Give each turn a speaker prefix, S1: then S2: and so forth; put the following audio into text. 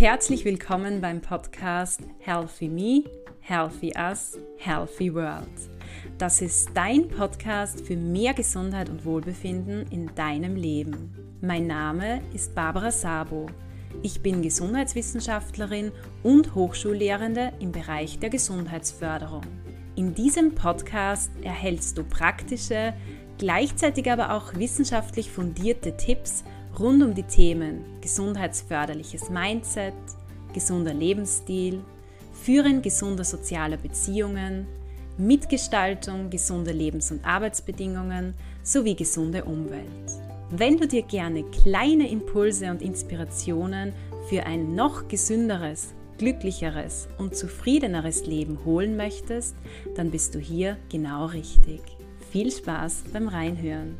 S1: Herzlich willkommen beim Podcast Healthy Me, Healthy Us, Healthy World. Das ist dein Podcast für mehr Gesundheit und Wohlbefinden in deinem Leben. Mein Name ist Barbara Sabo. Ich bin Gesundheitswissenschaftlerin und Hochschullehrende im Bereich der Gesundheitsförderung. In diesem Podcast erhältst du praktische, gleichzeitig aber auch wissenschaftlich fundierte Tipps rund um die Themen gesundheitsförderliches Mindset, gesunder Lebensstil, Führen gesunder sozialer Beziehungen, Mitgestaltung gesunder Lebens- und Arbeitsbedingungen sowie gesunde Umwelt. Wenn du dir gerne kleine Impulse und Inspirationen für ein noch gesünderes, glücklicheres und zufriedeneres Leben holen möchtest, dann bist du hier genau richtig. Viel Spaß beim Reinhören.